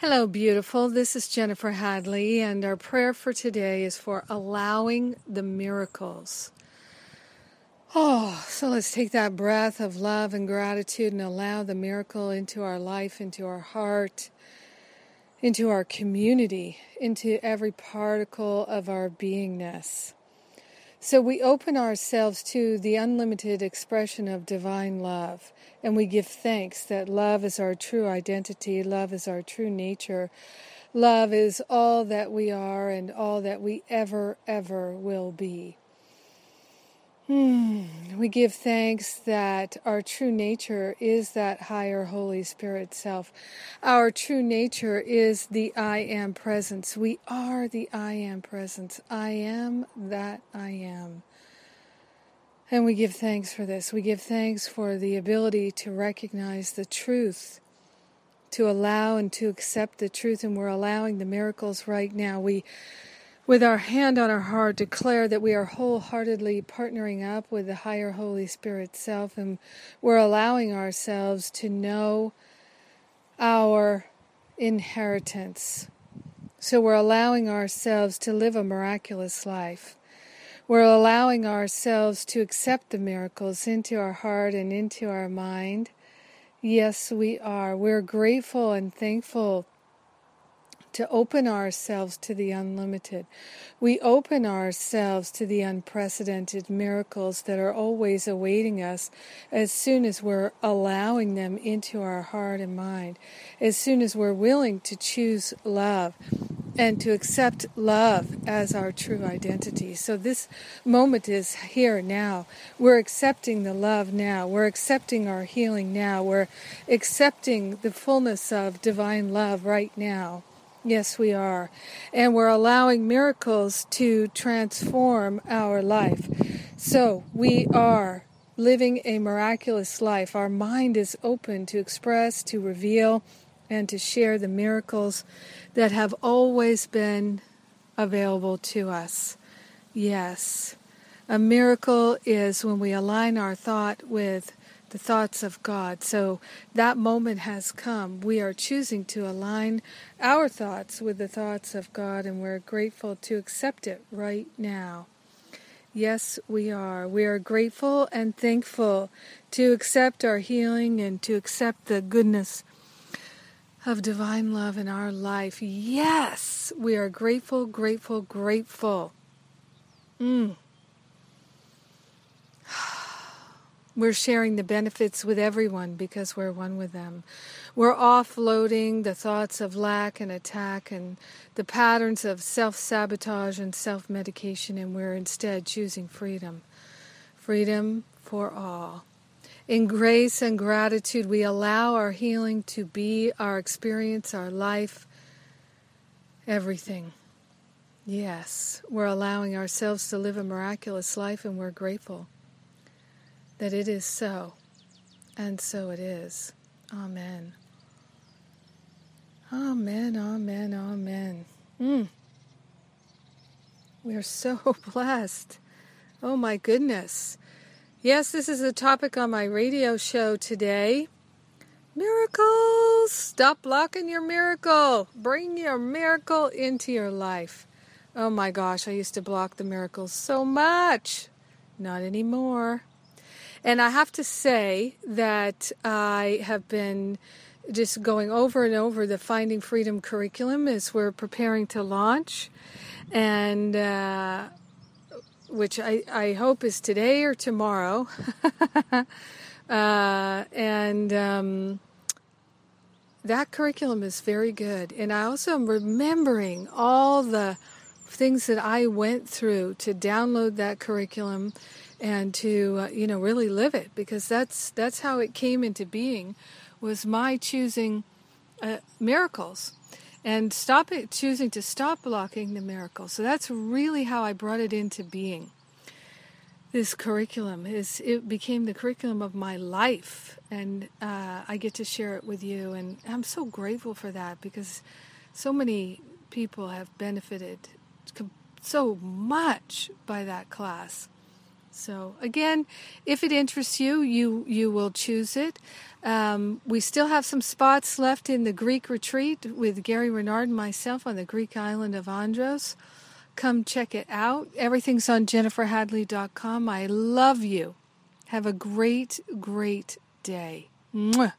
Hello, beautiful. This is Jennifer Hadley, and our prayer for today is for allowing the miracles. Oh, so let's take that breath of love and gratitude and allow the miracle into our life, into our heart, into our community, into every particle of our beingness. So we open ourselves to the unlimited expression of divine love, and we give thanks that love is our true identity, love is our true nature, love is all that we are and all that we ever, ever will be. Hmm. We give thanks that our true nature is that higher Holy Spirit self. Our true nature is the I am presence. We are the I am presence. I am that I am. And we give thanks for this. We give thanks for the ability to recognize the truth, to allow and to accept the truth, and we're allowing the miracles right now. We with our hand on our heart, declare that we are wholeheartedly partnering up with the higher Holy Spirit self and we're allowing ourselves to know our inheritance. So we're allowing ourselves to live a miraculous life. We're allowing ourselves to accept the miracles into our heart and into our mind. Yes, we are. We're grateful and thankful to open ourselves to the unlimited. We open ourselves to the unprecedented miracles that are always awaiting us as soon as we're allowing them into our heart and mind, as soon as we're willing to choose love and to accept love as our true identity. So this moment is here now. We're accepting the love now. We're accepting our healing now. We're accepting the fullness of divine love right now. Yes, we are. And we're allowing miracles to transform our life. So we are living a miraculous life. Our mind is open to express, to reveal, and to share the miracles that have always been available to us. Yes. A miracle is when we align our thought with the thoughts of God. So that moment has come. We are choosing to align our thoughts with the thoughts of God, and we're grateful to accept it right now. Yes, we are. We are grateful and thankful to accept our healing and to accept the goodness of divine love in our life. Yes, we are grateful, grateful, grateful. Mm. We're sharing the benefits with everyone because we're one with them. We're offloading the thoughts of lack and attack and the patterns of self sabotage and self medication, and we're instead choosing freedom. Freedom for all. In grace and gratitude, we allow our healing to be our experience, our life, everything. Yes, we're allowing ourselves to live a miraculous life, and we're grateful that it is so, and so it is. Amen. Amen, amen, amen. Mm. We are so blessed. Oh my goodness. Yes, this is a topic on my radio show today. Miracles! Stop blocking your miracle. Bring your miracle into your life. Oh my gosh, I used to block the miracles so much. Not anymore. And I have to say that I have been just going over and over the Finding Freedom curriculum as we're preparing to launch, and uh, which I, I hope is today or tomorrow. uh, and um, that curriculum is very good. And I also am remembering all the things that I went through to download that curriculum and to uh, you know really live it because that's that's how it came into being was my choosing uh, miracles. And stop it choosing to stop blocking the miracles. So that's really how i brought it into being. This curriculum is it became the curriculum of my life. And uh, i get to share it with you. And i'm so grateful for that because so many people have benefited so much by that class So again, if it interests you, you you will choose it. Um, we still have some spots left in the Greek retreat with Gary Renard and myself on the Greek island of Andros. Come check it out. Everything's on jenniferhadley.com. I love you. Have a great, great day. Mwah.